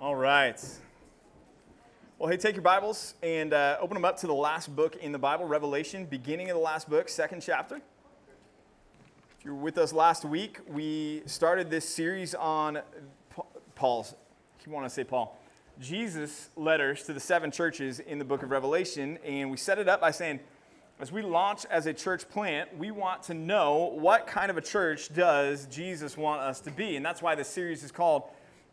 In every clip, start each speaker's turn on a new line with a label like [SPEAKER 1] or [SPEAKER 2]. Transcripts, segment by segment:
[SPEAKER 1] All right. Well, hey, take your Bibles and uh, open them up to the last book in the Bible, Revelation, beginning of the last book, second chapter. If you were with us last week, we started this series on Paul's, if you want to say Paul, Jesus' letters to the seven churches in the book of Revelation, and we set it up by saying, as we launch as a church plant, we want to know what kind of a church does Jesus want us to be, and that's why this series is called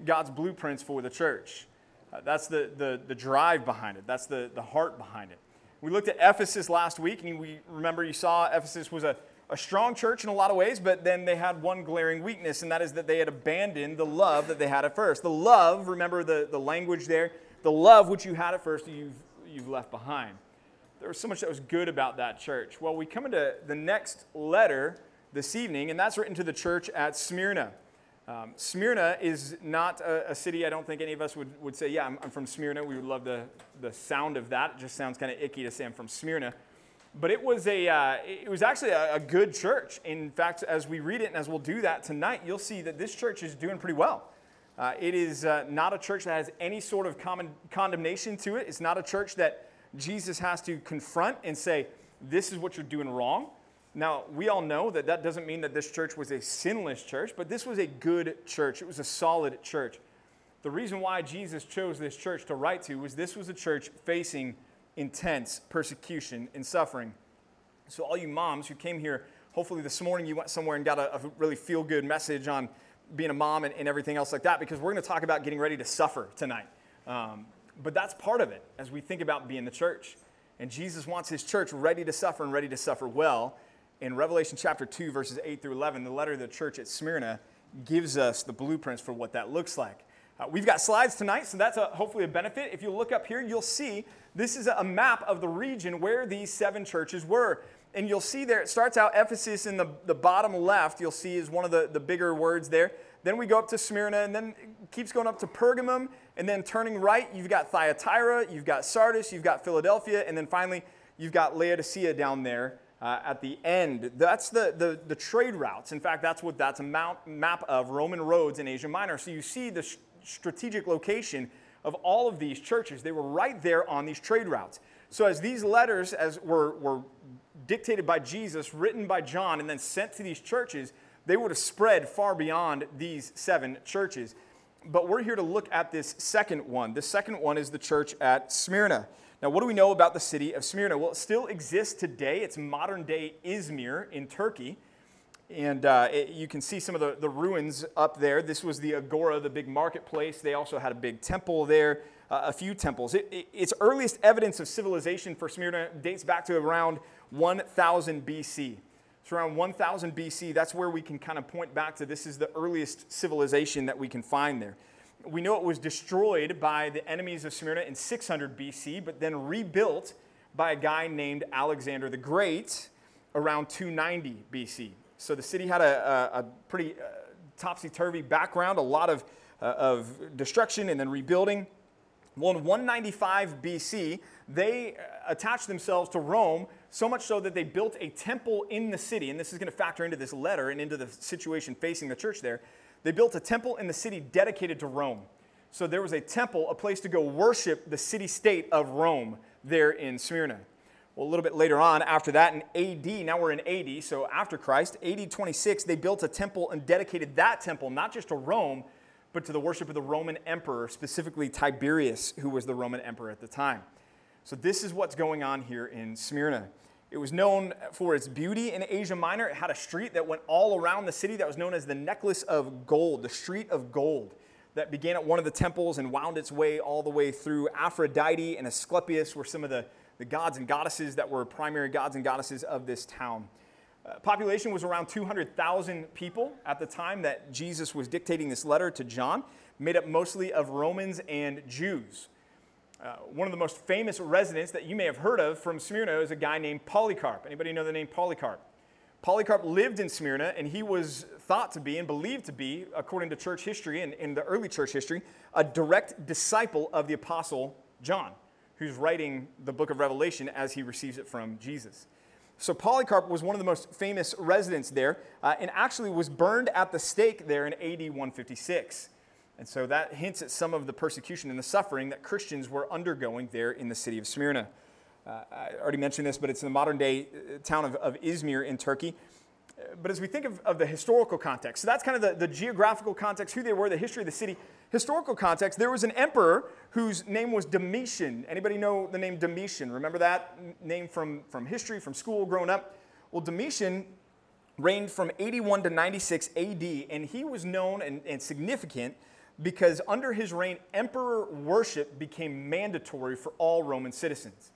[SPEAKER 1] God's Blueprints for the Church. Uh, that's the, the, the drive behind it, that's the, the heart behind it. We looked at Ephesus last week, and we remember you saw Ephesus was a, a strong church in a lot of ways, but then they had one glaring weakness, and that is that they had abandoned the love that they had at first. The love, remember the, the language there, the love which you had at first, you've, you've left behind. There was so much that was good about that church. Well, we come into the next letter this evening, and that's written to the church at Smyrna. Um, Smyrna is not a, a, city, I don't think any of us would, would say, yeah, I'm, I'm, from Smyrna. We would love the, the sound of that. It just sounds kind of icky to say I'm from Smyrna. But it was, a, uh, it was actually a, a, good church. In fact, as we read it and as we'll do that tonight, you'll see that this church is doing pretty well. Uh, it is uh, not a church that has any sort of common condemnation to it. It's not a church that Jesus has to confront and say, this is what you're doing wrong. Now, we all know that that doesn't mean that this church was a sinless church, but this was a good church. It was a solid church. The reason why Jesus chose this church to write to was this was a church facing intense persecution and suffering. So, all you moms who came here, hopefully this morning you went somewhere and got a, a really feel good message on being a mom and, and, everything else like that, because we're going to talk about getting ready to suffer tonight. Um, but that's part of it as we think about being the church. And Jesus wants his church ready to suffer and ready to suffer well in Revelation chapter 2, verses 8 through 11, the letter to the church at Smyrna gives us the blueprints for what that looks like. Uh, we've got slides tonight, so that's a, hopefully a benefit. If you look up here, you'll see this is a map of the region where these seven churches were. And you'll see there, it starts out Ephesus in the, the bottom left, you'll see is one of the, the bigger words there. Then we go up to Smyrna, and then keeps going up to Pergamum, and then turning right, you've got Thyatira, you've got Sardis, you've got Philadelphia, and then finally, you've got Laodicea down there uh, at the end. That's the, the, the, trade routes. In fact, that's what that's a map, map of Roman roads in Asia Minor. So you see the sh- strategic location of all of these churches. They were right there on these trade routes. So as these letters as were, were dictated by Jesus, written by John, and then sent to these churches, they would have spread far beyond these seven churches. But we're here to look at this second one. The second one is the church at Smyrna. Now, what do we know about the city of Smyrna? Well, it still exists today. It's modern day Izmir in Turkey. And uh, it, you can see some of the, the ruins up there. This was the Agora, the big marketplace. They also had a big temple there, uh, a few temples. It, it, its earliest evidence of civilization for Smyrna dates back to around 1000 BC. It's around 1000 BC. That's where we can kind of point back to this is the earliest civilization that we can find there we know it was destroyed by the enemies of Smyrna in 600 BC, but then rebuilt by a guy named Alexander the Great around 290 BC. So the city had a, a, a pretty uh, topsy turvy background, a lot of, uh, of destruction and then rebuilding. Well, in 195 BC, they uh, attached themselves to Rome so much so that they built a temple in the city. And this is going to factor into this letter and into the situation facing the church there. They built a temple in the city dedicated to Rome. So there was a temple, a place to go worship the city state of Rome there in Smyrna. Well, a little bit later on, after that, in AD, now we're in AD, so after Christ, AD 26, they built a temple and dedicated that temple not just to Rome, but to the worship of the Roman emperor, specifically Tiberius, who was the Roman emperor at the time. So this is what's going on here in Smyrna. It was known for its beauty in Asia Minor. It had a street that went all around the city that was known as the Necklace of Gold, the Street of Gold, that began at one of the temples and wound its way all the way through. Aphrodite and Asclepius were some of the, the gods and goddesses that were primary gods and goddesses of this town. Uh, population was around 200,000 people at the time that Jesus was dictating this letter to John, made up mostly of Romans and Jews. Uh, one of the most famous residents that you may have heard of from Smyrna is a guy named Polycarp. Anybody know the name Polycarp? Polycarp lived in Smyrna, and he was thought to be and believed to be, according to church history and in the early church history, a direct disciple of the apostle John, who's writing the book of Revelation as he receives it from Jesus. So Polycarp was one of the most famous residents there, uh, and actually was burned at the stake there in AD 156. And so that hints at some of the persecution and the suffering that Christians were undergoing there in the city of Smyrna. Uh, I already mentioned this, but it's in the modern day uh, town of, of Izmir in Turkey. Uh, but as we think of, of the historical context, so that's kind of the, the geographical context, who they were, the history of the city. Historical context, there was an emperor whose name was Domitian. Anybody know the name Domitian? Remember that name from, from history, from school, growing up? Well, Domitian reigned from 81 to 96 AD, and he was known and, and significant because under his reign, emperor worship became mandatory for all Roman citizens.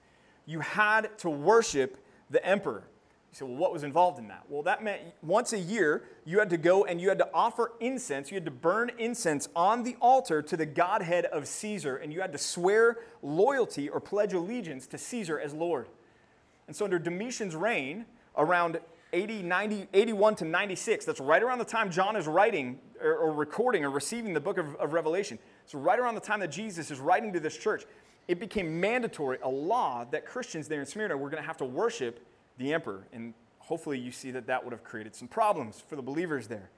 [SPEAKER 1] You had to worship the emperor. You say, well, what was involved in that? Well, that meant once a year, you had to go and you had to offer incense. You had to burn incense on the altar to the Godhead of Caesar, and you had to swear loyalty or pledge allegiance to Caesar as Lord. And so, under Domitian's reign, around 80, 90, 81 to 96, that's right around the time John is writing or, or recording or receiving the book of, of Revelation. So, right around the time that Jesus is writing to this church, it became mandatory, a law that Christians there in Smyrna were going to have to worship the emperor. And hopefully, you see that that would have created some problems for the believers there.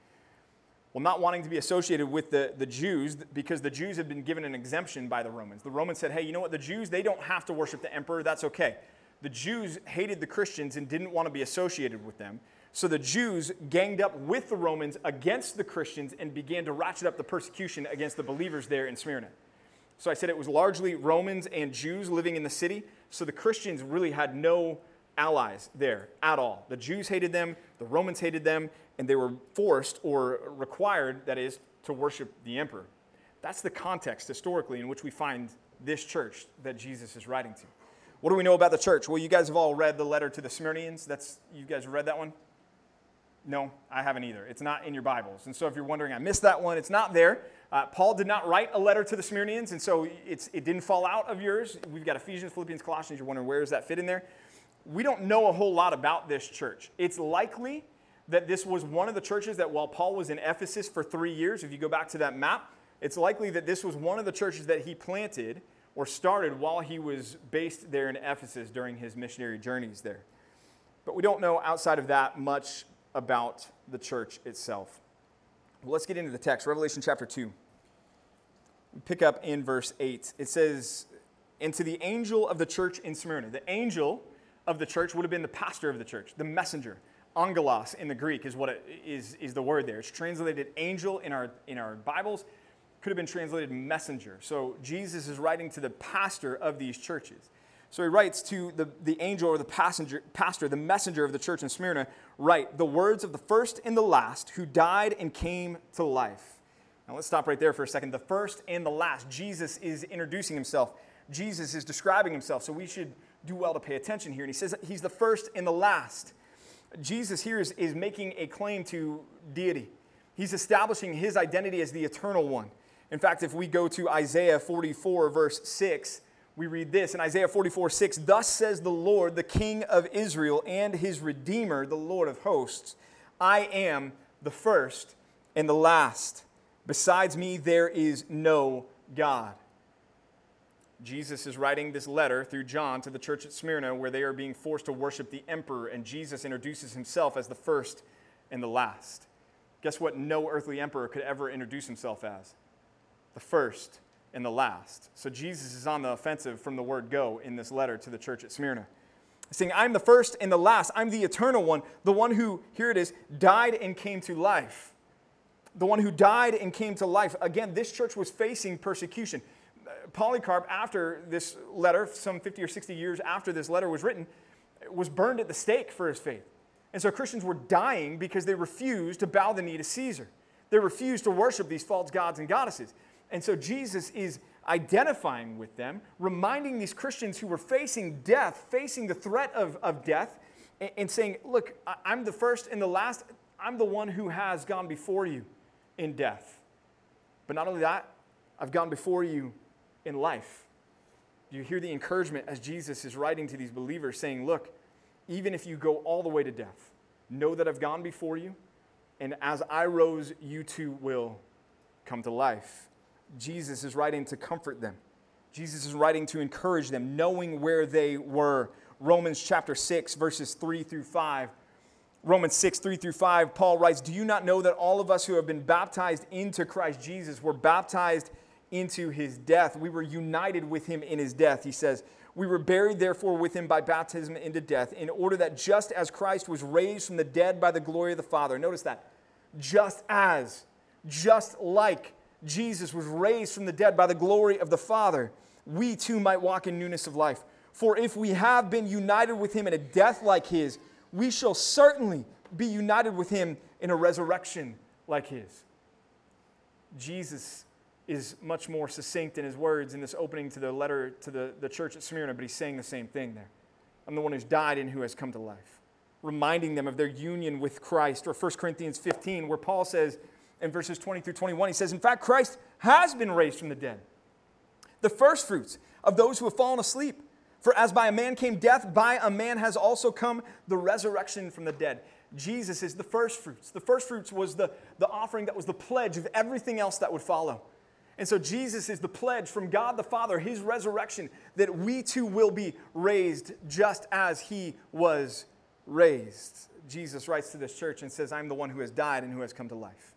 [SPEAKER 1] Well, not wanting to be associated with the, the Jews because the Jews had been given an exemption by the Romans. The Romans said, hey, you know what? The Jews, they don't have to worship the emperor. That's okay. The Jews hated the Christians and didn't want to be associated with them. So the Jews ganged up with the Romans against the Christians and began to ratchet up the persecution against the believers there in Smyrna. So I said it was largely Romans and Jews living in the city. So the Christians really had no allies there at all. The Jews hated them, the Romans hated them, and they were forced or required, that is, to worship the emperor. That's the context historically in which we find this church that Jesus is writing to. What do we know about the church? Well, you guys have all read the letter to the Smyrnians. That's you guys read that one? No, I haven't either. It's not in your Bibles. And so if you're wondering, I missed that one, it's not there. Uh, Paul did not write a letter to the Smyrnians, and so it didn't fall out of yours. We've got Ephesians, Philippians, Colossians. You're wondering, where does that fit in there? We don't know a whole lot about this church. It's likely that this was one of the churches that while Paul was in Ephesus for three years, if you go back to that map, it's likely that this was one of the churches that he planted or started while he was based there in Ephesus during his missionary journeys there. But we don't know outside of that much about the church itself. Well, let's get into the text. Revelation chapter 2. We pick up in verse 8. It says, And to the angel of the church in Smyrna. The angel of the church would have been the pastor of the church, the messenger. Angelos in the Greek is what it is, is the word there. It's translated angel in our, in our Bibles, could have been translated messenger. So Jesus is writing to the pastor of these churches. So he writes to the, the angel or the passenger, pastor, the messenger of the church in Smyrna, write the words of the first and the last who died and came to life. Now let's stop right there for a second. The first and the last. Jesus is introducing himself. Jesus is describing himself. So we should do well to pay attention here. And he says he's the first and the last. Jesus here is, is making a claim to deity. He's establishing his identity as the eternal one. In fact, if we go to Isaiah 44, verse 6, we read this in Isaiah 44 6 Thus says the Lord, the King of Israel, and his Redeemer, the Lord of hosts I am the first and the last. Besides me, there is no God. Jesus is writing this letter through John to the church at Smyrna where they are being forced to worship the emperor, and Jesus introduces himself as the first and the last. Guess what no earthly emperor could ever introduce himself as? The first and the last. So Jesus is on the offensive from the word go in this letter to the church at Smyrna. Saying, I'm the first and the last. I'm the eternal one, the one who, here it is, died and came to life. The one who died and came to life. Again, this church was facing persecution. Polycarp, after this letter, some 50 or 60 years after this letter was written, was burned at the stake for his faith. And so Christians were dying because they refused to bow the knee to Caesar. They refused to worship these false gods and goddesses. And so Jesus is identifying with them, reminding these Christians who were facing death, facing the threat of, of death, and, and saying, Look, I'm the first and the last. I'm the one who has gone before you in death. But not only that, I've gone before you in life. You hear the encouragement as Jesus is writing to these believers, saying, Look, even if you go all the way to death, know that I've gone before you, and as I rose, you too will come to life. Jesus is writing to comfort them. Jesus is writing to encourage them, knowing where they were. Romans chapter 6, verses 3 through 5. Romans 6, 3 through 5, Paul writes, Do you not know that all of us who have been baptized into Christ Jesus were baptized into his death? We were united with him in his death, he says. We were buried, therefore, with him by baptism into death, in order that just as Christ was raised from the dead by the glory of the Father, notice that, just as, just like Jesus was raised from the dead by the glory of the Father, we too might walk in newness of life. For if we have been united with him in a death like his, we shall certainly be united with him in a resurrection like his. Jesus is much more succinct in his words in this opening to the letter to the, the church at Smyrna, but he's saying the same thing there. I'm the one who's died and who has come to life, reminding them of their union with Christ. Or 1 Corinthians 15, where Paul says in verses 20 through 21, he says, In fact, Christ has been raised from the dead, the firstfruits of those who have fallen asleep. For as by a man came death, by a man has also come the resurrection from the dead. Jesus is the firstfruits. The firstfruits was the, the offering that was the pledge of everything else that would follow. And so Jesus is the pledge from God the Father, his resurrection, that we too will be raised just as he was raised. Jesus writes to this church and says, I'm the one who has died and who has come to life.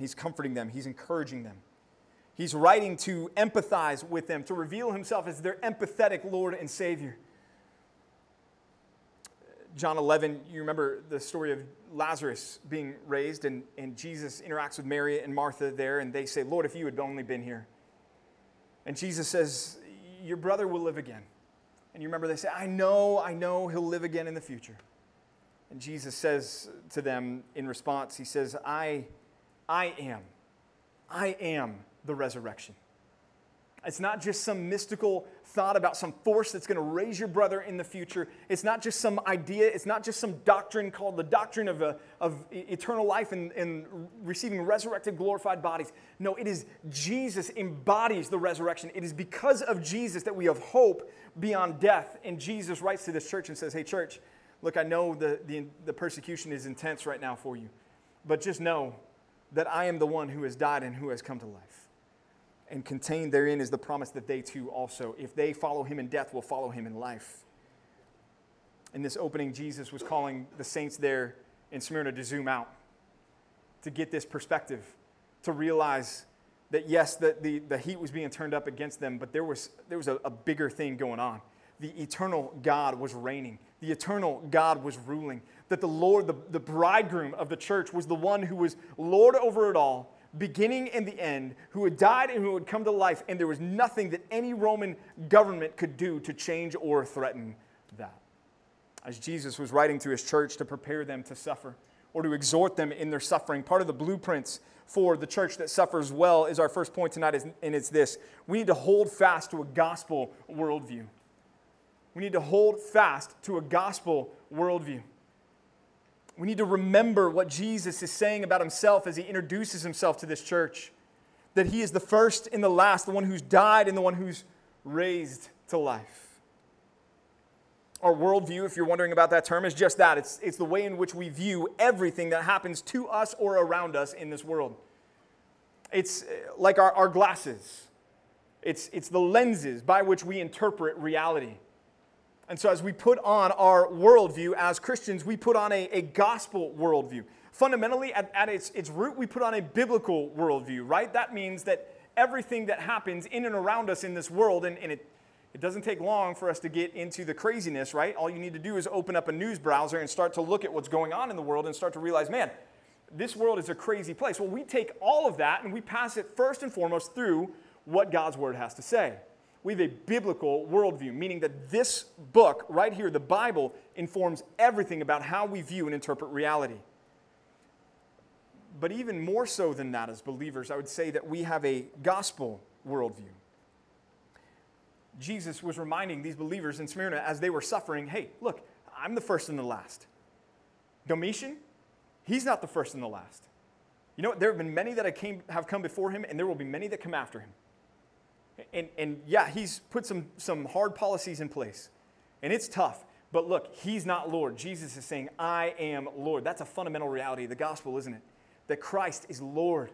[SPEAKER 1] He's comforting them, he's encouraging them. He's writing to empathize with them, to reveal himself as their empathetic Lord and Savior. John 11, you remember the story of Lazarus being raised, and, and Jesus interacts with Mary and Martha there, and they say, Lord, if you had only been here. And Jesus says, Your brother will live again. And you remember they say, I know, I know he'll live again in the future. And Jesus says to them in response, He says, I, I am, I am the resurrection. It's not just some mystical thought about some force that's going to raise your brother in the future. It's not just some idea. It's not just some doctrine called the doctrine of, a, uh, of eternal life and, and receiving resurrected, glorified bodies. No, it is Jesus embodies the resurrection. It is because of Jesus that we have hope beyond death. And Jesus writes to this church and says, Hey, church, look, I know the, the, the persecution is intense right now for you, but just know that I am the one who has died and who has come to life and contained therein is the promise that they too also, if they follow him in death, will follow him in life. In this opening, Jesus was calling the saints there in Smyrna to zoom out, to get this perspective, to realize that yes, the, the, the heat was being turned up against them, but there was, there was a, a bigger thing going on. The eternal God was reigning, the eternal God was ruling, that the Lord, the, the bridegroom of the church, was the one who was Lord over it all beginning and the end, who had died and who had come to life, and there was nothing that any Roman government could do to change or threaten that. As Jesus was writing to his church to prepare them to suffer or to exhort them in their suffering, part of the blueprints for the church that suffers well is our first point tonight, and it's this we need to hold fast to a gospel worldview. We need to hold fast to a gospel worldview. We need to remember what Jesus is saying about himself as he introduces himself to this church that he is the first and the last, the one who's died and the one who's raised to life. Our worldview, if you're wondering about that term, is just that it's, it's the way in which we view everything that happens to us or around us in this world. It's uh, like our, our glasses, it's, it's the lenses by which we interpret reality. And so, as we put on our worldview as Christians, we put on a, a gospel worldview. Fundamentally, at, at its, its root, we put on a biblical worldview, right? That means that everything that happens in and around us in this world, and, and it, it doesn't take long for us to get into the craziness, right? All you need to do is open up a news browser and start to look at what's going on in the world and start to realize, man, this world is a crazy place. Well, we take all of that and we pass it first and foremost through what God's word has to say we have a biblical worldview, meaning that this book, right here, the Bible, informs everything about how we view and interpret reality. But even more so than that, as believers, I would say that we have a gospel worldview. Jesus was reminding these believers in Smyrna as they were suffering hey, look, I'm the first and the last. Domitian, he's not the first and the last. You know, there have been many that came, have come before him, and there will be many that come after him. And, and yeah, he's put some, some hard policies in place. And it's tough. But look, he's not Lord. Jesus is saying, I am Lord. That's a fundamental reality of the gospel, isn't it? That Christ is Lord,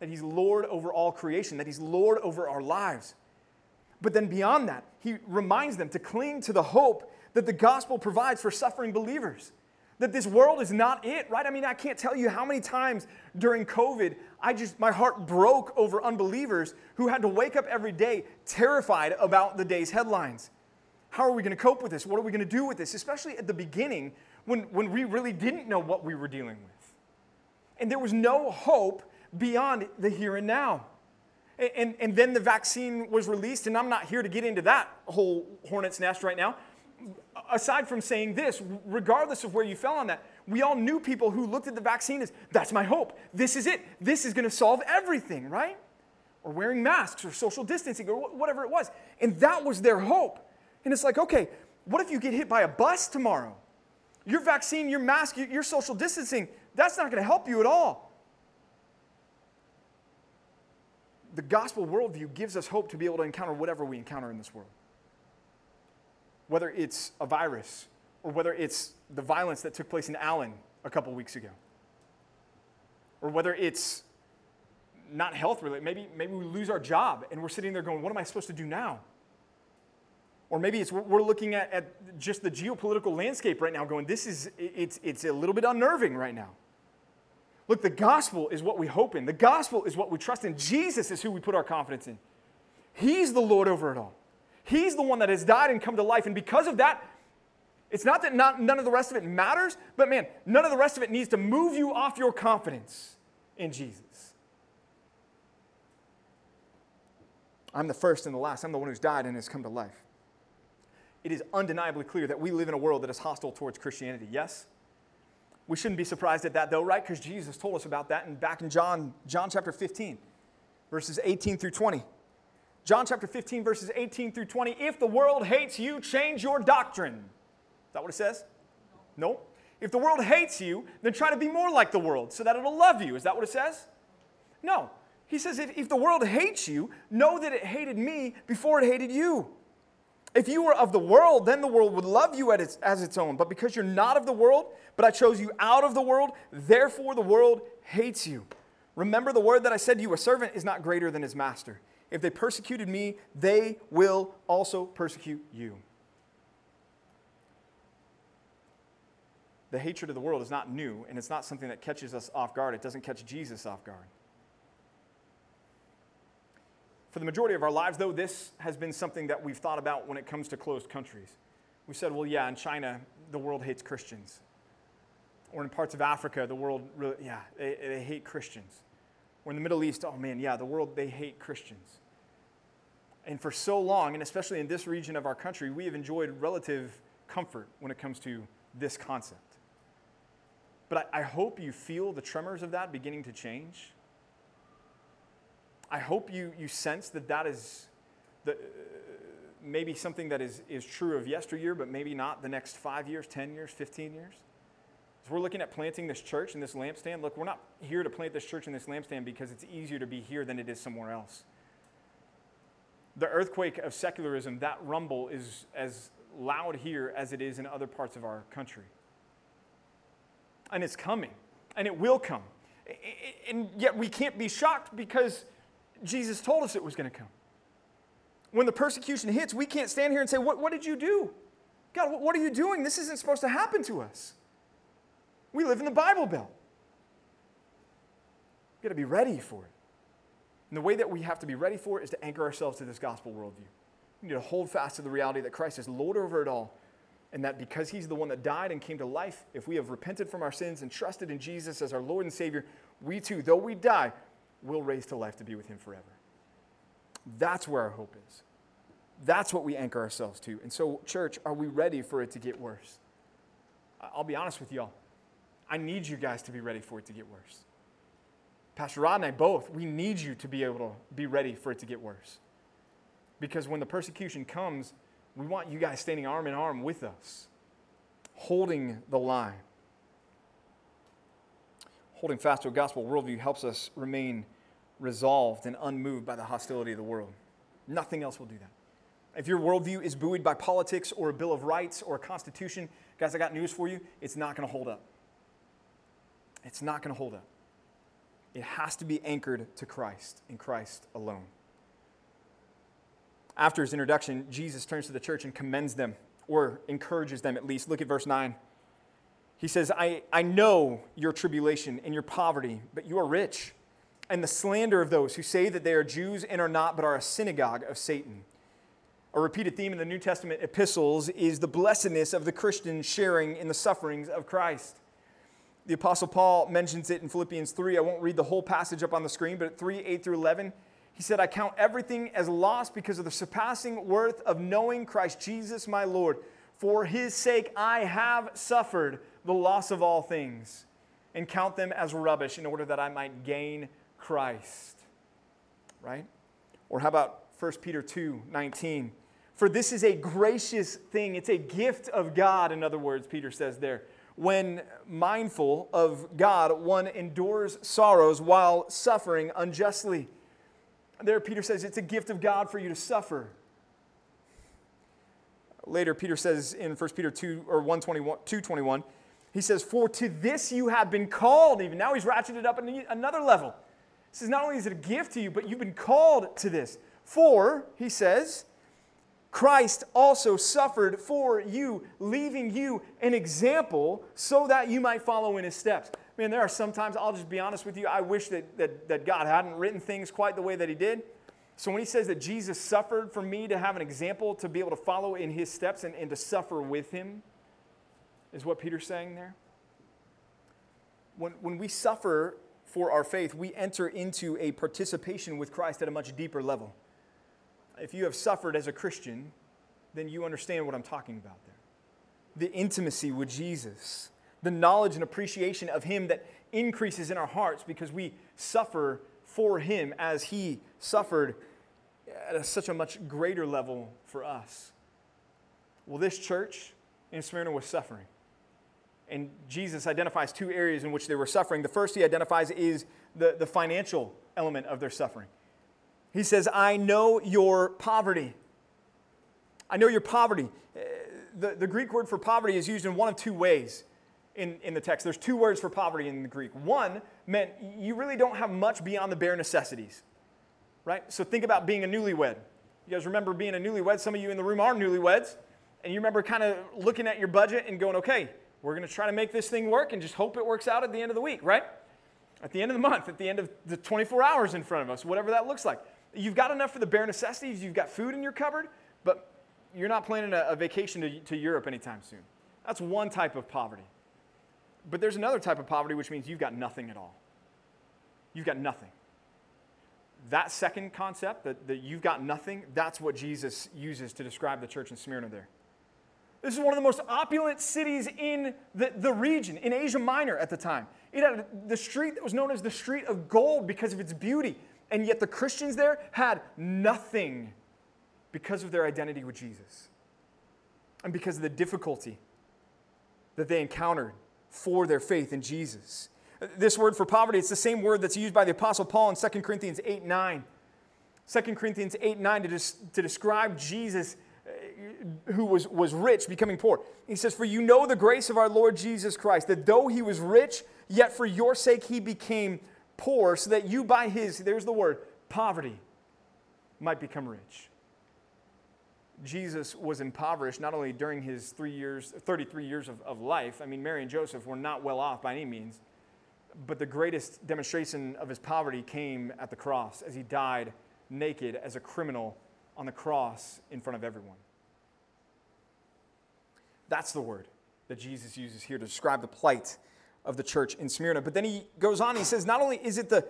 [SPEAKER 1] that he's Lord over all creation, that he's Lord over our lives. But then beyond that, he reminds them to cling to the hope that the gospel provides for suffering believers. That this world is not it, right? I mean, I can't tell you how many times during COVID, I just, my heart broke over unbelievers who had to wake up every day terrified about the day's headlines. How are we going to cope with this? What are we going to do with this? Especially at the beginning when, when we really didn't know what we were dealing with. And there was no hope beyond the here and now. And, and, and then the vaccine was released, and I'm not here to get into that whole hornet's nest right now aside from saying this, regardless of where you fell on that, we all knew people who looked at the vaccine as that's my hope. This is it. This is going to solve everything, right? Or wearing masks or social distancing or whatever it was. And that was their hope. And it's like, okay, what if you get hit by a bus tomorrow? Your vaccine, your mask, your social distancing, that's not going to help you at all. The gospel worldview gives us hope to be able to encounter whatever we encounter in this world whether it's a virus or whether it's the violence that took place in Allen a couple weeks ago, or whether it's not health related. Maybe, maybe we lose our job and we're sitting there going, What am I supposed to do now? Or maybe it's we're looking at, at just the geopolitical landscape right now, going, This is, it's, it's a little bit unnerving right now. Look, the gospel is what we hope in, the gospel is what we trust in. Jesus is who we put our confidence in. He's the Lord over it all. He's the one that has died and come to life. And because of that, it's not that not, none of the rest of it matters, but man, none of the rest of it needs to move you off your confidence in Jesus. I'm the first and the last. I'm the one who's died and has come to life. It is undeniably clear that we live in a world that is hostile towards Christianity. Yes? We shouldn't be surprised at that though, right? Because Jesus told us about that and back in John, John chapter 15, verses 18 through 20. John chapter 15, verses 18 through 20. If the world hates you, change your doctrine. Is that what it says? No. If the world hates you, then try to be more like the world so that it'll love you. Is that what it says? No. He says, if, if the world hates you, know that it hated me before it hated you. If you were of the world, then the world would love you its, as its own. But because you're not of the world, but I chose you out of the world, therefore the world hates you. Remember the word that I said to you a servant is not greater than his master. If they persecuted me, they will also persecute you. The hatred of the world is not new, and it's not something that catches us off guard. It doesn't catch Jesus off guard. For the majority of our lives, though, this has been something that we've thought about when it comes to closed countries. We said, well, yeah, in China, the world hates Christians. Or in parts of Africa, the world really, yeah, they, they hate Christians. Or in the Middle East, oh man, yeah, the world, they hate Christians. And for so long, and especially in this region of our country, we have enjoyed relative comfort when it comes to this concept. But I, I hope you feel the tremors of that beginning to change. I hope you, you sense that that is the, uh, maybe something that is, is true of yesteryear, but maybe not the next five years, 10 years, 15 years. As we're looking at planting this church and this lampstand, look, we're not here to plant this church and this lampstand because it's easier to be here than it is somewhere else the earthquake of secularism, that rumble is as loud here as it is in other parts of our country. And it's coming, and it will come. And yet we can't be shocked because Jesus told us it was going to come. When the persecution hits, we can't stand here and say, What, what did you do? God, what are you doing? This isn't supposed to happen to us. We live in the Bible Belt. We've got to be ready for it. And the way that we have to be ready for it is to anchor ourselves to this gospel worldview. We need to hold fast to the reality that Christ is Lord over it all, and that because He's the one that died and came to life, if we have repented from our sins and trusted in Jesus as our Lord and Savior, we too, though we die, will raise to life to be with Him forever. That's where our hope is. That's what we anchor ourselves to. And so, church, are we ready for it to get worse? I'll be honest with y'all. I need you guys to be ready for it to get worse. Pastor Rod and I both, we need you to be able to be ready for it to get worse. Because when the persecution comes, we want you guys standing arm in arm with us, holding the line. Holding fast to a gospel worldview helps us remain resolved and unmoved by the hostility of the world. Nothing else will do that. If your worldview is buoyed by politics or a Bill of Rights or a Constitution, guys, I got news for you. It's not going to hold up. It's not going to hold up. It has to be anchored to Christ in Christ alone. After his introduction, Jesus turns to the church and commends them, or encourages them at least. Look at verse 9. He says, I, I know your tribulation and your poverty, but you are rich, and the slander of those who say that they are Jews and are not, but are a synagogue of Satan. A repeated theme in the New Testament epistles is the blessedness of the Christian sharing in the sufferings of Christ. The Apostle Paul mentions it in Philippians 3. I won't read the whole passage up on the screen, but at 3 8 through 11, he said, I count everything as lost because of the surpassing worth of knowing Christ Jesus my Lord. For his sake I have suffered the loss of all things and count them as rubbish in order that I might gain Christ. Right? Or how about 1 Peter 2 19? For this is a gracious thing. It's a gift of God, in other words, Peter says there. When mindful of God, one endures sorrows while suffering unjustly. There, Peter says it's a gift of God for you to suffer. Later, Peter says in 1 Peter 2 or 121, 221, he says, For to this you have been called. Even now, he's ratcheted up another level. He says, Not only is it a gift to you, but you've been called to this. For, he says, Christ also suffered for you, leaving you an example so that you might follow in his steps. Man, there are sometimes, I'll just be honest with you, I wish that, that, that God hadn't written things quite the way that he did. So when he says that Jesus suffered for me to have an example to be able to follow in his steps and, and to suffer with him, is what Peter's saying there. When, when we suffer for our faith, we enter into a participation with Christ at a much deeper level if you have suffered as a Christian, then you understand what I'm talking about there. The intimacy with Jesus, the knowledge and appreciation of Him that increases in our hearts because we suffer for Him as He suffered at a, such a much greater level for us. Well, this church in Smyrna was suffering. And Jesus identifies two areas in which they were suffering. The first he identifies is the, the financial element of their suffering. He says, I know your poverty. I know your poverty. Uh, the, the Greek word for poverty is used in one of two ways in, in the text. There's two words for poverty in the Greek. One meant you really don't have much beyond the bare necessities, right? So think about being a newlywed. You guys remember being a newlywed? Some of you in the room are newlyweds. And you remember kind of looking at your budget and going, okay, we're going to try to make this thing work and just hope it works out at the end of the week, right? At the end of the month, at the end of the 24 hours in front of us, whatever that looks like. You've got enough for the bare necessities, you've got food in your cupboard, but you're not planning a, a vacation to, to Europe anytime soon. That's one type of poverty. But there's another type of poverty which means you've got nothing at all. You've got nothing. That second concept, that, that you've got nothing, that's what Jesus uses to describe the church in Smyrna there. This is one of the most opulent cities in the, the region, in Asia Minor at the time. It had the street that was known as the Street of Gold because of its beauty. And yet the Christians there had nothing because of their identity with Jesus and because of the difficulty that they encountered for their faith in Jesus. This word for poverty, it's the same word that's used by the Apostle Paul in 2 Corinthians 8 9. 2 Corinthians 8 9 to, des- to describe Jesus uh, who was, was rich becoming poor. He says, For you know the grace of our Lord Jesus Christ, that though he was rich, yet for your sake he became poor so that you by his, there's the word, poverty, might become rich. Jesus was impoverished not only during his three years, 33 years of, of life. I mean, Mary and Joseph were not well off by any means, but the greatest demonstration of his poverty came at the cross as he died naked as a criminal on the cross in front of everyone. That's the word that Jesus uses here to describe the plight of the church in Smyrna. But then he goes on, he says, not only is it the,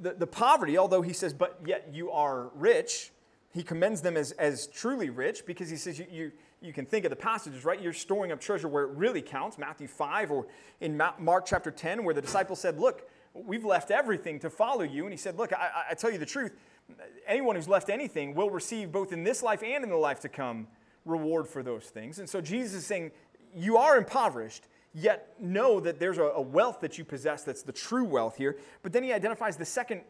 [SPEAKER 1] the, the, poverty, although he says, but yet you are rich, he commends them as, as truly rich because he says you, you, you can think of the passages, right? You're storing up treasure where it really counts, Matthew 5 or in Mark chapter 10, where the disciples said, Look, we've left everything to follow you. And he said, Look, I, I tell you the truth, anyone who's left anything will receive both in this life and in the life to come reward for those things. And so Jesus is saying, You are impoverished yet know that there's a, wealth that you possess that's the true wealth here. But then he identifies the second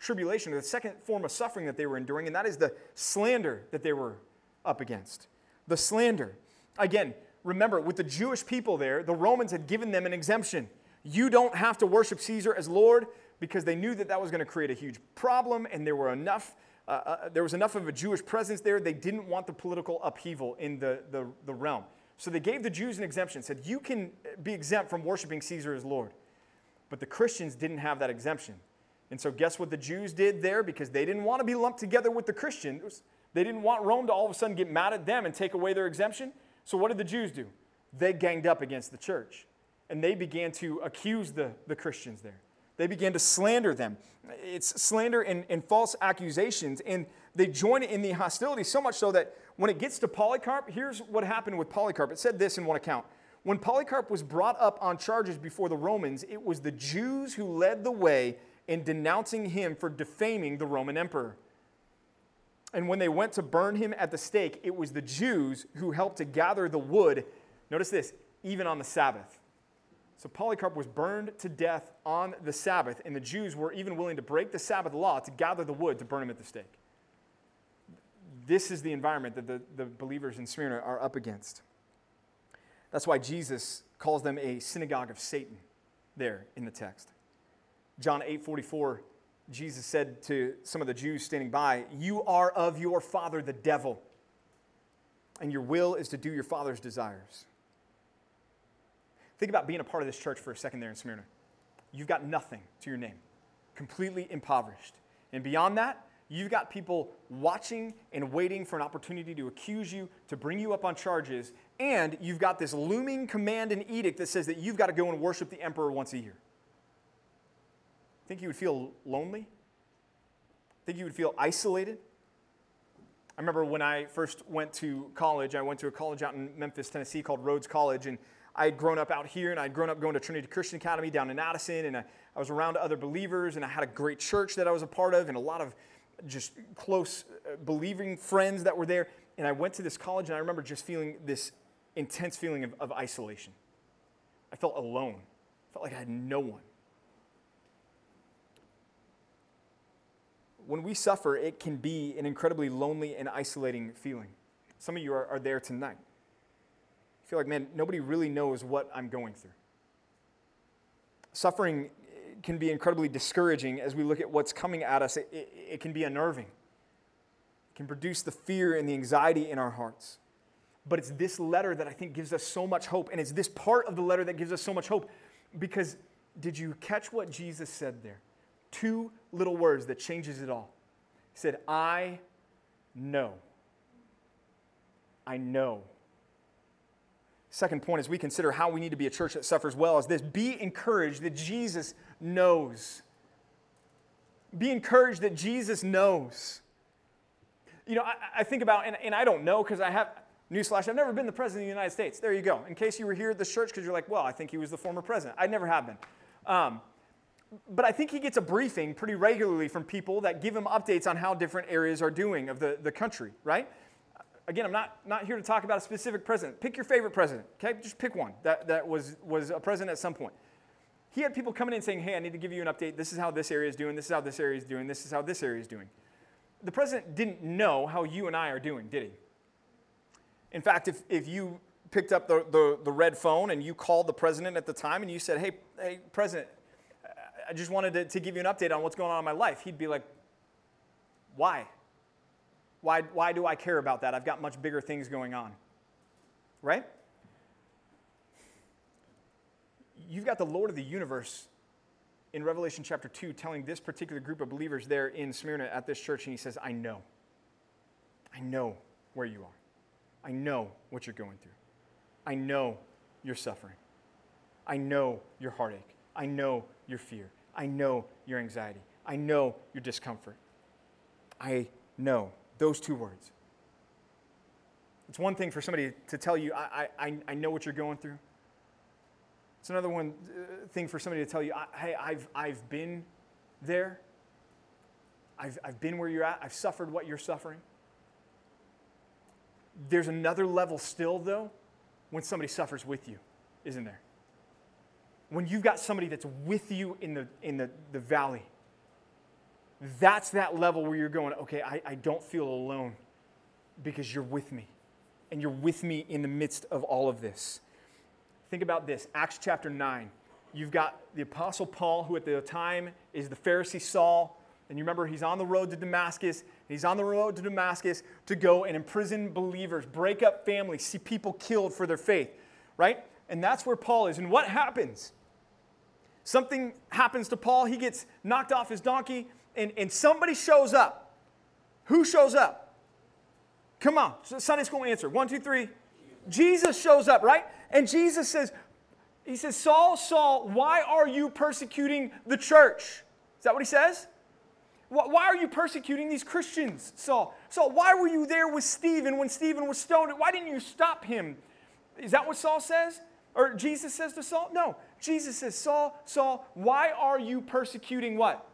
[SPEAKER 1] tribulation, the second form of suffering that they were enduring, and that is the slander that they were up against. The slander. Again, remember, with the Jewish people there, the Romans had given them an exemption. You don't have to worship Caesar as Lord because they knew that that was going to create a huge problem, and there were enough. Uh, uh, there was enough of a Jewish presence there. They didn't want the political upheaval in the, the, the realm. So they gave the Jews an exemption, said, You can be exempt from worshiping Caesar as Lord. But the Christians didn't have that exemption. And so, guess what the Jews did there? Because they didn't want to be lumped together with the Christians. They didn't want Rome to all of a sudden get mad at them and take away their exemption. So, what did the Jews do? They ganged up against the church and they began to accuse the, the Christians there. They began to slander them. It's slander and, and false accusations. And they join in the hostility so much so that when it gets to Polycarp, here's what happened with Polycarp. It said this in one account. When Polycarp was brought up on charges before the Romans, it was the Jews who led the way in denouncing him for defaming the Roman emperor. And when they went to burn him at the stake, it was the Jews who helped to gather the wood. Notice this, even on the Sabbath. So Polycarp was burned to death on the Sabbath, and the Jews were even willing to break the Sabbath law to gather the wood to burn him at the stake. This is the environment that the, the believers in Smyrna are up against. That's why Jesus calls them a synagogue of Satan there in the text. John 8 44, Jesus said to some of the Jews standing by, You are of your father, the devil, and your will is to do your father's desires. Think about being a part of this church for a second there in Smyrna. You've got nothing to your name, completely impoverished. And beyond that, you've got people watching and waiting for an opportunity to accuse you, to bring you up on charges, and you've got this looming command and edict that says that you've got to go and worship the emperor once a year. Think you would feel lonely? Think you would feel isolated? I remember when I first went to college, I went to a college out in Memphis, Tennessee called Rhodes College, and I had grown up out here and I'd grown up going to Trinity Christian Academy down in Addison, and I, I was around other believers, and I had a great church that I was a part of, and a lot of just close uh, believing friends that were there. And I went to this college, and I remember just feeling this intense feeling of, of isolation. I felt alone, I felt like I had no one. When we suffer, it can be an incredibly lonely and isolating feeling. Some of you are, are there tonight feel like, man, nobody really knows what I'm going through. Suffering can be incredibly discouraging as we look at what's coming at us. It, it, it, can be unnerving, it can produce the fear and the anxiety in our hearts. But it's this letter that I think gives us so much hope. And it's this part of the letter that gives us so much hope. Because did you catch what Jesus said there? Two little words that changes it all. He said, I know. I know Second point as we consider how we need to be a church that suffers well is this be encouraged that Jesus knows. Be encouraged that Jesus knows. You know, I, I think about, and, and I don't know because I have, newsflash, I've never been the president of the United States. There you go. In case you were here at this church because you're like, well, I think he was the former president. I never have been. Um, but I think he gets a briefing pretty regularly from people that give him updates on how different areas are doing of the, the country, right? Again, I'm not, not here to talk about a specific president. Pick your favorite president, okay? Just pick one that, that was, was a president at some point. He had people coming in saying, hey, I need to give you an update. This is how this area is doing. This is how this area is doing. This is how this area is doing. The president didn't know how you and I are doing, did he? In fact, if, if you picked up the, the, the red phone and you called the president at the time and you said, hey, hey president, I just wanted to, to give you an update on what's going on in my life, he'd be like, why? Why, why do I care about that? I've got much bigger things going on. Right? You've got the Lord of the universe in Revelation chapter 2 telling this particular group of believers there in Smyrna at this church, and he says, I know. I know where you are. I know what you're going through. I know your suffering. I know your heartache. I know your fear. I know your anxiety. I know your discomfort. I know those two words. It's one thing for somebody to tell you, I, I, I know what you're going through. It's another one uh, thing for somebody to tell you, hey, I've, I've been there. I've, I've been where you're at. I've suffered what you're suffering. There's another level still, though, when somebody suffers with you, isn't there? When you've got somebody that's with you in the, in the, the valley, that's that level where you're going, okay, I, I don't feel alone because you're with me. And you're with me in the midst of all of this. Think about this Acts chapter 9. You've got the Apostle Paul, who at the time is the Pharisee Saul. And you remember he's on the road to Damascus, He's on the road to Damascus to go and imprison believers, break up families, see people killed for their faith, right? And that's where Paul is. And what happens? Something happens to Paul. He gets knocked off his donkey, and, and somebody shows up. Who shows up? Come on, Sunday school answer. One, two, three. Jesus shows up, right? And Jesus says, He says, Saul, Saul, why are you persecuting the church? Is that what he says? Why are you persecuting these Christians, Saul? Saul, why were you there with Stephen when Stephen was stoned? Why didn't you stop him? Is that what Saul says? Or Jesus says to Saul? No. Jesus says, Saul, Saul, why are you persecuting what?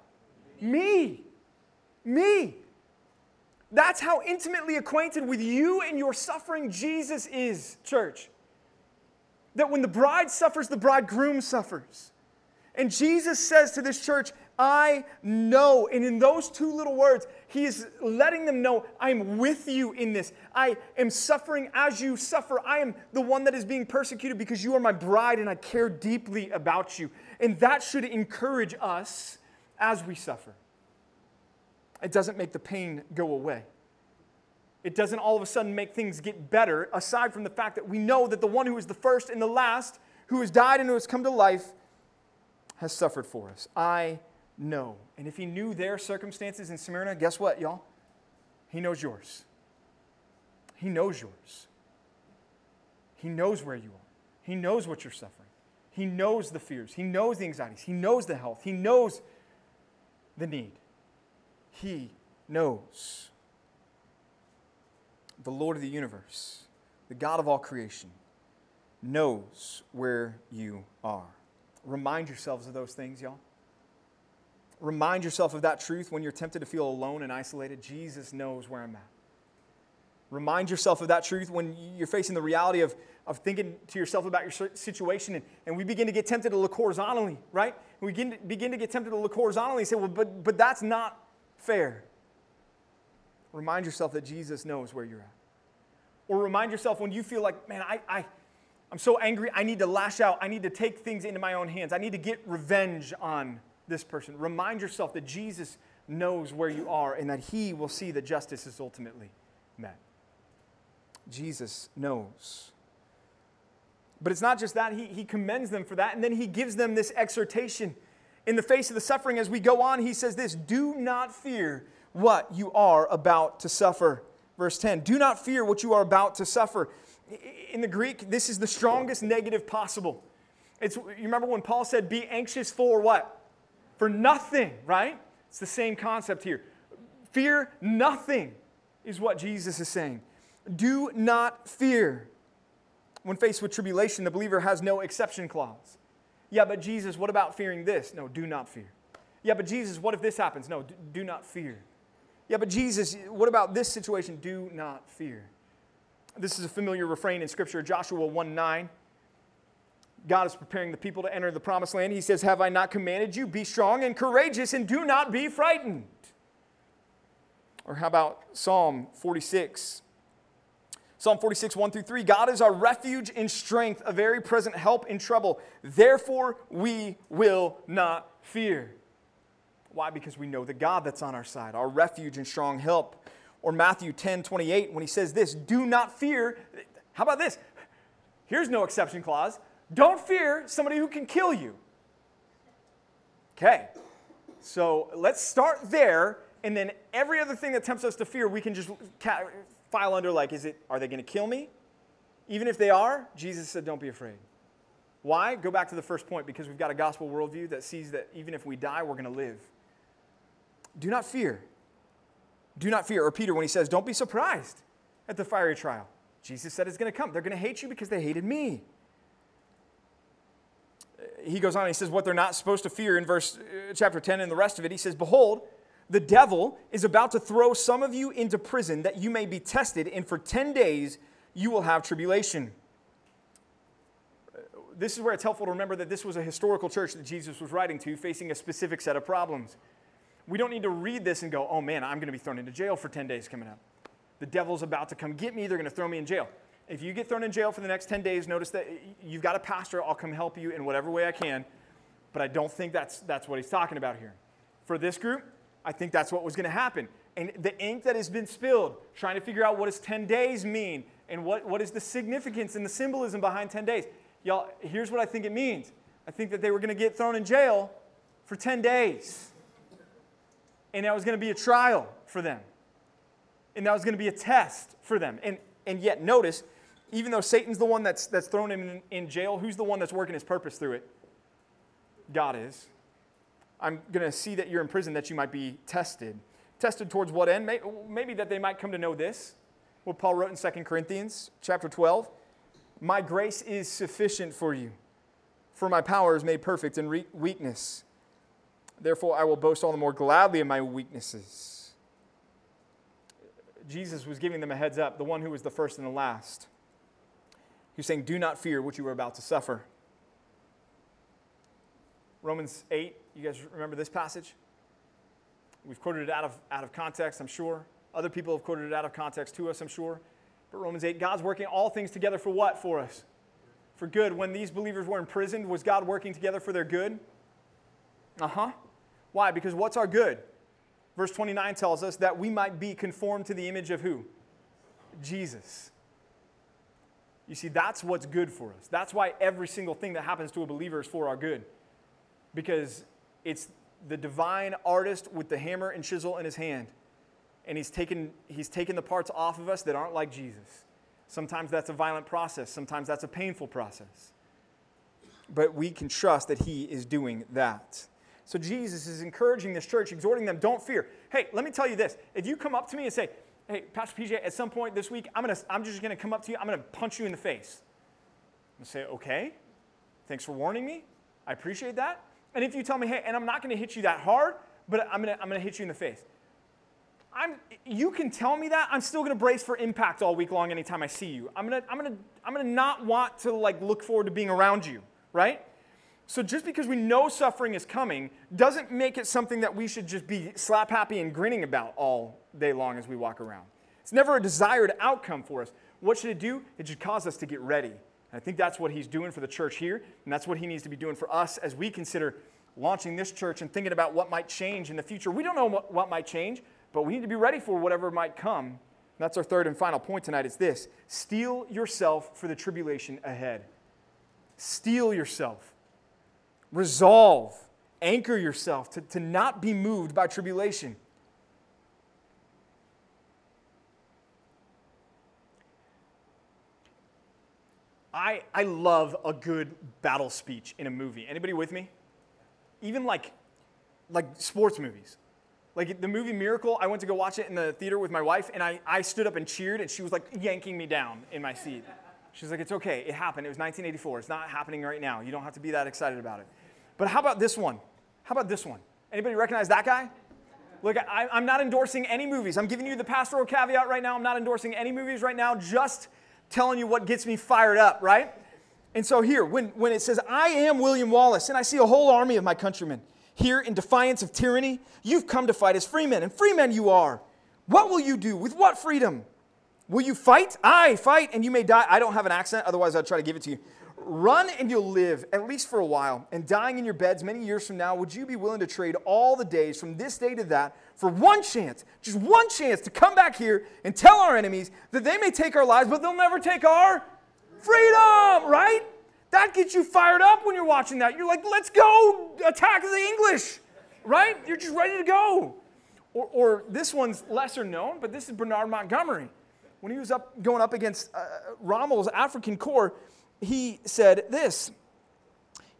[SPEAKER 1] Me. Me. That's how intimately acquainted with you and your suffering Jesus is, church. That when the bride suffers, the bridegroom suffers. And Jesus says to this church, I know. And in those two little words, he is letting them know, I'm with you in this. I am suffering as you suffer. I am the one that is being persecuted because you are my bride and I care deeply about you. And that should encourage us as we suffer. It doesn't make the pain go away. It doesn't all of a sudden make things get better, aside from the fact that we know that the one who is the first and the last, who has died and who has come to life, has suffered for us. I know. And if he knew their circumstances in Smyrna, guess what, y'all? He knows yours. He knows yours. He knows where you are. He knows what you're suffering. He knows the fears. He knows the anxieties. He knows the health. He knows the need. He knows. The Lord of the universe, the God of all creation, knows where you are. Remind yourselves of those things, y'all. Remind yourself of that truth when you're tempted to feel alone and isolated. Jesus knows where I'm at. Remind yourself of that truth when you're facing the reality of, of thinking to yourself about your situation. And, and we begin to get tempted to look horizontally, right? We begin to, begin to get tempted to look horizontally and say, well, but, but that's not fair. Remind yourself that Jesus knows where you're at. Or remind yourself when you feel like, man, I, I, I'm so angry, I need to lash out. I need to take things into my own hands. I need to get revenge on this person. Remind yourself that Jesus knows where you are and that he will see that justice is ultimately met. Jesus knows. But it's not just that, he, he commends them for that, and then he gives them this exhortation. In the face of the suffering, as we go on, he says this Do not fear what you are about to suffer. Verse 10 Do not fear what you are about to suffer. In the Greek, this is the strongest negative possible. It's, you remember when Paul said, Be anxious for what? for nothing, right? It's the same concept here. Fear nothing is what Jesus is saying. Do not fear. When faced with tribulation, the believer has no exception clause. Yeah, but Jesus, what about fearing this? No, do not fear. Yeah, but Jesus, what if this happens? No, do not fear. Yeah, but Jesus, what about this situation? Do not fear. This is a familiar refrain in Scripture, Joshua 1 9. God is preparing the people to enter the promised land. He says, Have I not commanded you? Be strong and courageous and do not be frightened. Or how about Psalm 46? Psalm 46, 1 through 3 God is our refuge and strength, a very present help in trouble. Therefore, we will not fear. Why? Because we know the God that's on our side, our refuge and strong help. Or Matthew 10, 28, when he says this Do not fear. How about this? Here's no exception clause. Don't fear somebody who can kill you. Okay, so let's start there, and then every other thing that tempts us to fear, we can just file under like, is it, are they going to kill me? Even if they are, Jesus said, don't be afraid. Why? Go back to the first point because we've got a gospel worldview that sees that even if we die, we're going to live. Do not fear. Do not fear. Or Peter, when he says, Don't be surprised at the fiery trial. Jesus said it's going to come. They're going to hate you because they hated me he goes on he says what they're not supposed to fear in verse uh, chapter 10 and the rest of it. He says, Behold, the devil is about to throw some of you into prison that you may be tested, and for 10 days you will have tribulation. This is where it's helpful to remember that this was a historical church that Jesus was writing to, facing a specific set of problems. We don't need to read this and go, oh man, I'm going to be thrown into jail for 10 days coming up. The devil's about to come get me, they're going to throw me in jail. If you get thrown in jail for the next 10 days, notice that you've got a pastor. I'll come help you in whatever way I can. But I don't think that's, that's what he's talking about here. For this group, I think that's what was going to happen. and the ink that has been spilled, trying to figure out what does 10 days mean and what, what is the significance and the symbolism behind 10 days. Y'all, here's what I think it means. I think that they were going to get thrown in jail for 10 days. And that was going to be a trial for them. And that was going to be a test for them. And, and yet, notice, even though Satan's the one that's, that's thrown him in, in jail, who's the one that's working his purpose through it? God is. I'm going to see that you're in prison that you might be tested. Tested towards what end? Maybe that they might come to know this. What Paul wrote in 2 Corinthians chapter 12. My grace is sufficient for you, for my power is made perfect in weakness. Therefore, I will boast all the more gladly of my weaknesses. Jesus was giving them a heads up, the one who was the first and the last. He was saying, Do not fear what you are about to suffer. Romans 8, you guys remember this passage? We've quoted it out of, out of context, I'm sure. Other people have quoted it out of context to us, I'm sure. But Romans 8, God's working all things together for what for us? For good. When these believers were imprisoned, was God working together for their good? Uh huh. Why? Because what's our good? Verse 29 tells us that we might be conformed to the image of who? Jesus. You see, that's what's good for us. That's why every single thing that happens to a believer is for our good. Because it's the divine artist with the hammer and chisel in his hand. And he's taken, he's taken the parts off of us that aren't like Jesus. Sometimes that's a violent process, sometimes that's a painful process. But we can trust that he is doing that. So Jesus is encouraging this church, exhorting them, don't fear. Hey, let me tell you this. If you come up to me and say, hey, Pastor PJ, at some point this week, I'm, gonna, I'm just going to come up to you, I'm going to punch you in the face. I'm going to say, okay, thanks for warning me. I appreciate that. And if you tell me, hey, and I'm not going to hit you that hard, but I'm going to I'm to hit you in the face. I'm, you can tell me that. I'm still going to brace for impact all week long anytime I see you. I'm going to I'm going to I'm going to not want to like look forward to being around you, right? So just because we know suffering is coming doesn't make it something that we should just be slap happy and grinning about all day long as we walk around. It's never a desired outcome for us. What should it do? It should cause us to get ready. And I think that's what he's doing for the church here, and that's what he needs to be doing for us as we consider launching this church and thinking about what might change in the future. We don't know what, what might change, but we need to be ready for whatever might come. And that's our third and final point tonight is this. Steel yourself for the tribulation ahead. Steel yourself. Resolve. Anchor yourself to, to not be moved by tribulation. I, I love a good battle speech in a movie. Anybody with me? Even like, like sports movies. Like the movie Miracle, I went to go watch it in the theater with my wife, and I, I stood up and cheered, and she was like yanking me down in my seat. She's like, It's okay, it happened. It was 1984. It's not happening right now. You don't have to be that excited about it. But how about this one? How about this one? Anybody recognize that guy? Look, I, am not endorsing any movies. I'm giving you the pastoral caveat right now. I'm not endorsing any movies right now, just telling you what gets me fired up, right? And so here, when, when it says, I am William Wallace, and I see a whole army of my countrymen here in defiance of tyranny, you've come to fight as freemen, and freemen you are. What will you do? With what freedom? Will you fight? I fight, and you may die. I don't have an accent, otherwise, I'd try to give it to you. Run and you'll live, at least for a while, and dying in your beds many years from now, would you be willing to trade all the days from this day to that for one chance, just one chance to come back here and tell our enemies that they may take our lives, but they'll never take our freedom, right? That gets you fired up when you're watching that. You're like, let's go attack the English, right? You're just ready to go. Or, or this one's lesser known, but this is Bernard Montgomery. When he was up going up against uh, Rommel's African Corps, he said this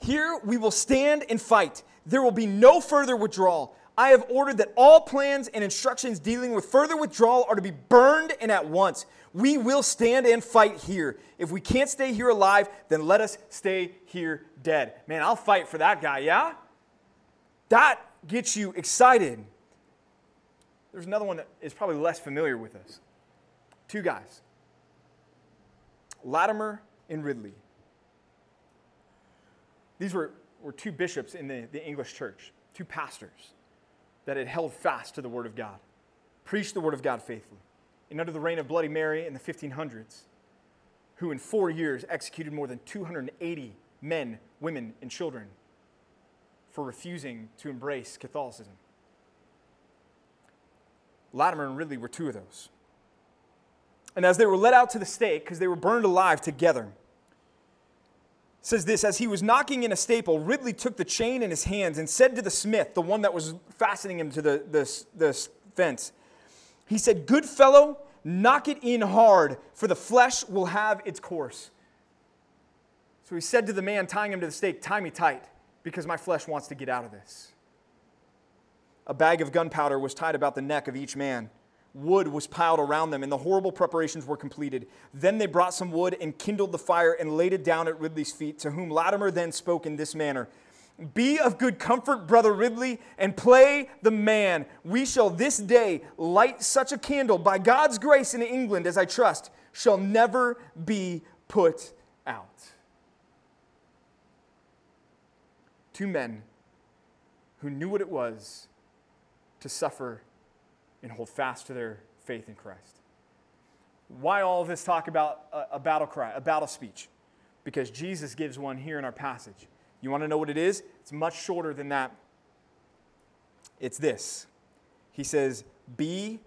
[SPEAKER 1] Here we will stand and fight. There will be no further withdrawal. I have ordered that all plans and instructions dealing with further withdrawal are to be burned and at once. We will stand and fight here. If we can't stay here alive, then let us stay here dead. Man, I'll fight for that guy, yeah? That gets you excited. There's another one that is probably less familiar with us. Two guys Latimer and Ridley. These were, were two bishops in the, the English church, two pastors that had held fast to the Word of God, preached the Word of God faithfully. And under the reign of Bloody Mary in the 1500s, who in four years executed more than 280 men, women, and children for refusing to embrace Catholicism. Latimer and Ridley were two of those. And as they were led out to the stake, because they were burned alive together, says this As he was knocking in a staple, Ridley took the chain in his hands and said to the smith, the one that was fastening him to the, the, the fence, he said, Good fellow, knock it in hard, for the flesh will have its course. So he said to the man tying him to the stake, Tie me tight, because my flesh wants to get out of this. A bag of gunpowder was tied about the neck of each man. Wood was piled around them, and the horrible preparations were completed. Then they brought some wood and kindled the fire and laid it down at Ridley's feet, to whom Latimer then spoke in this manner Be of good comfort, brother Ridley, and play the man. We shall this day light such a candle, by God's grace in England, as I trust, shall never be put out. Two men who knew what it was to suffer and hold fast to their faith in Christ. Why all this talk about a, a battle cry, a battle speech? Because Jesus gives one here in our passage. You want to know what it is? It's much shorter than that. It's this He says, Be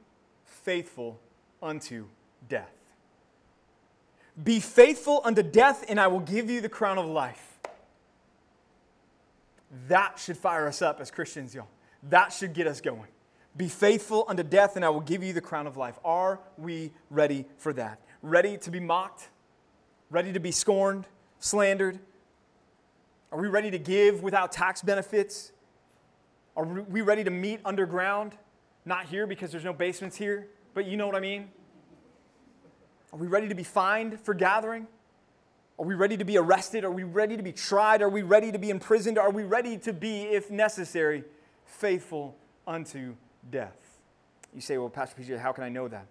[SPEAKER 1] faithful unto death. Be faithful unto death, and I will give you the crown of life. That should fire us up as Christians, y'all. That should get us going. Be faithful unto death, and I will give you the crown of life. Are we ready for that? Ready to be mocked? Ready to be scorned, slandered? Are we ready to give without tax benefits? Are we ready to meet underground? Not here because there's no basements here, but you know what I mean? Are we ready to be fined for gathering? Are we ready to be arrested? Are we ready to be tried? Are we ready to be imprisoned? Are we ready to be, if necessary, faithful unto death. You say, well, Pastor PJ, how can I know that?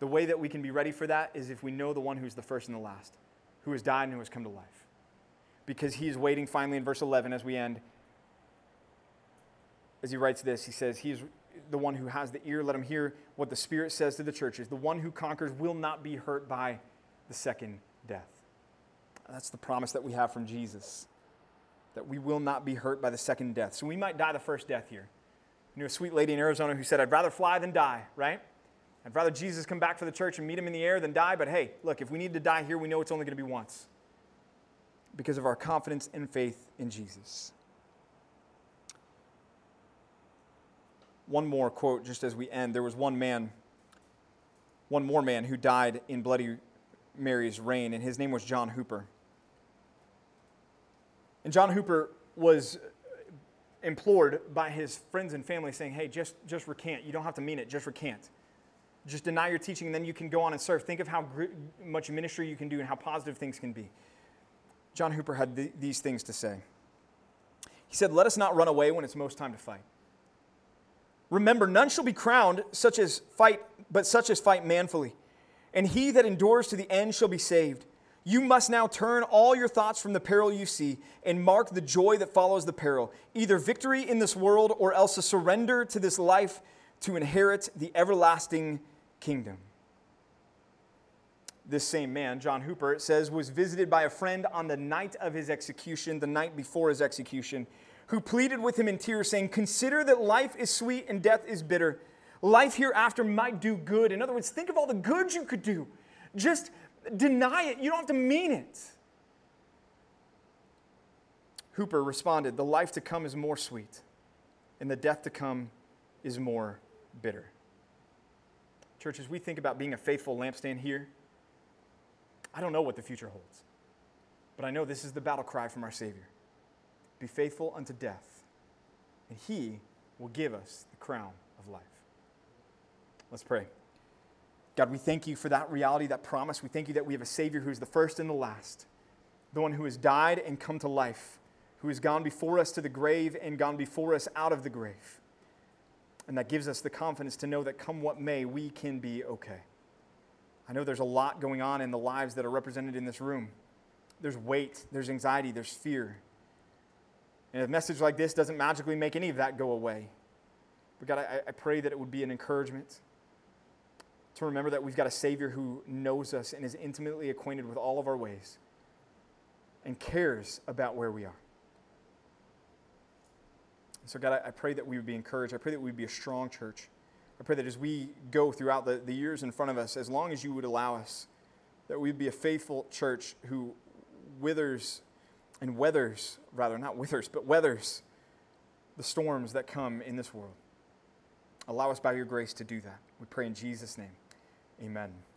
[SPEAKER 1] The way that we can be ready for that is if we know the one who's the first and the last, who has died and who has come to life. Because he is waiting finally in verse 11 as we end. As he writes this, he says, He is the one who has the ear, let him hear what the Spirit says to the churches. The one who conquers will not be hurt by the second death. That's the promise that we have from Jesus, that we will not be hurt by the second death. So we might die the first death here knew a sweet lady in Arizona who said, I'd rather fly than die, right? I'd rather Jesus come back for the church and meet him in the air than die, but hey, look, if we need to die here, we know it's only going to be once because of our confidence and faith in Jesus. One more quote just as we end. There was one man, one more man who died in Bloody Mary's reign, and his name was John Hooper. And John Hooper was implored by his friends and family, saying, Hey, just, just recant. You don't have to mean it, just recant. Just deny your teaching, and then you can go on and serve. Think of how much ministry you can do and how positive things can be. John Hooper had th- these things to say. He said, Let us not run away when it's most time to fight. Remember, none shall be crowned such as fight, but such as fight manfully. And he that endures to the end shall be saved. You must now turn all your thoughts from the peril you see and mark the joy that follows the peril, either victory in this world or else a surrender to this life to inherit the everlasting kingdom. This same man, John Hooper, it says, was visited by a friend on the night of his execution, the night before his execution, who pleaded with him in tears, saying, Consider that life is sweet and death is bitter. Life hereafter might do good. In other words, think of all the good you could do. Just deny it. You don't have to mean it. Hooper responded, The life to come is more sweet, and the death to come is more bitter. Church, as we think about being a faithful lampstand here, I don't know what the future holds, but I know this is the battle cry from our Savior Be faithful unto death, and He will give us the crown of life. Let's pray. God, we thank you for that reality, that promise. We thank you that we have a Savior who is the first and the last, the one who has died and come to life, who has gone before us to the grave and gone before us out of the grave. And that gives us the confidence to know that come what may, we can be okay. I know there's a lot going on in the lives that are represented in this room. There's weight, there's anxiety, there's fear. And a message like this doesn't magically make any of that go away. But God, I, I pray that it would be an encouragement to remember that we've got a Savior who knows us and is intimately acquainted with all of our ways and cares about where we are. So, God, I, pray that we would be encouraged. I pray that we would be a strong church. I pray that as we go throughout the, the years in front of us, as long as you would allow us, that we'd be a faithful church who withers and weathers, rather, not withers, but weathers the storms that come in this world. Allow us by your grace to do that. We pray in Jesus' name. Amen.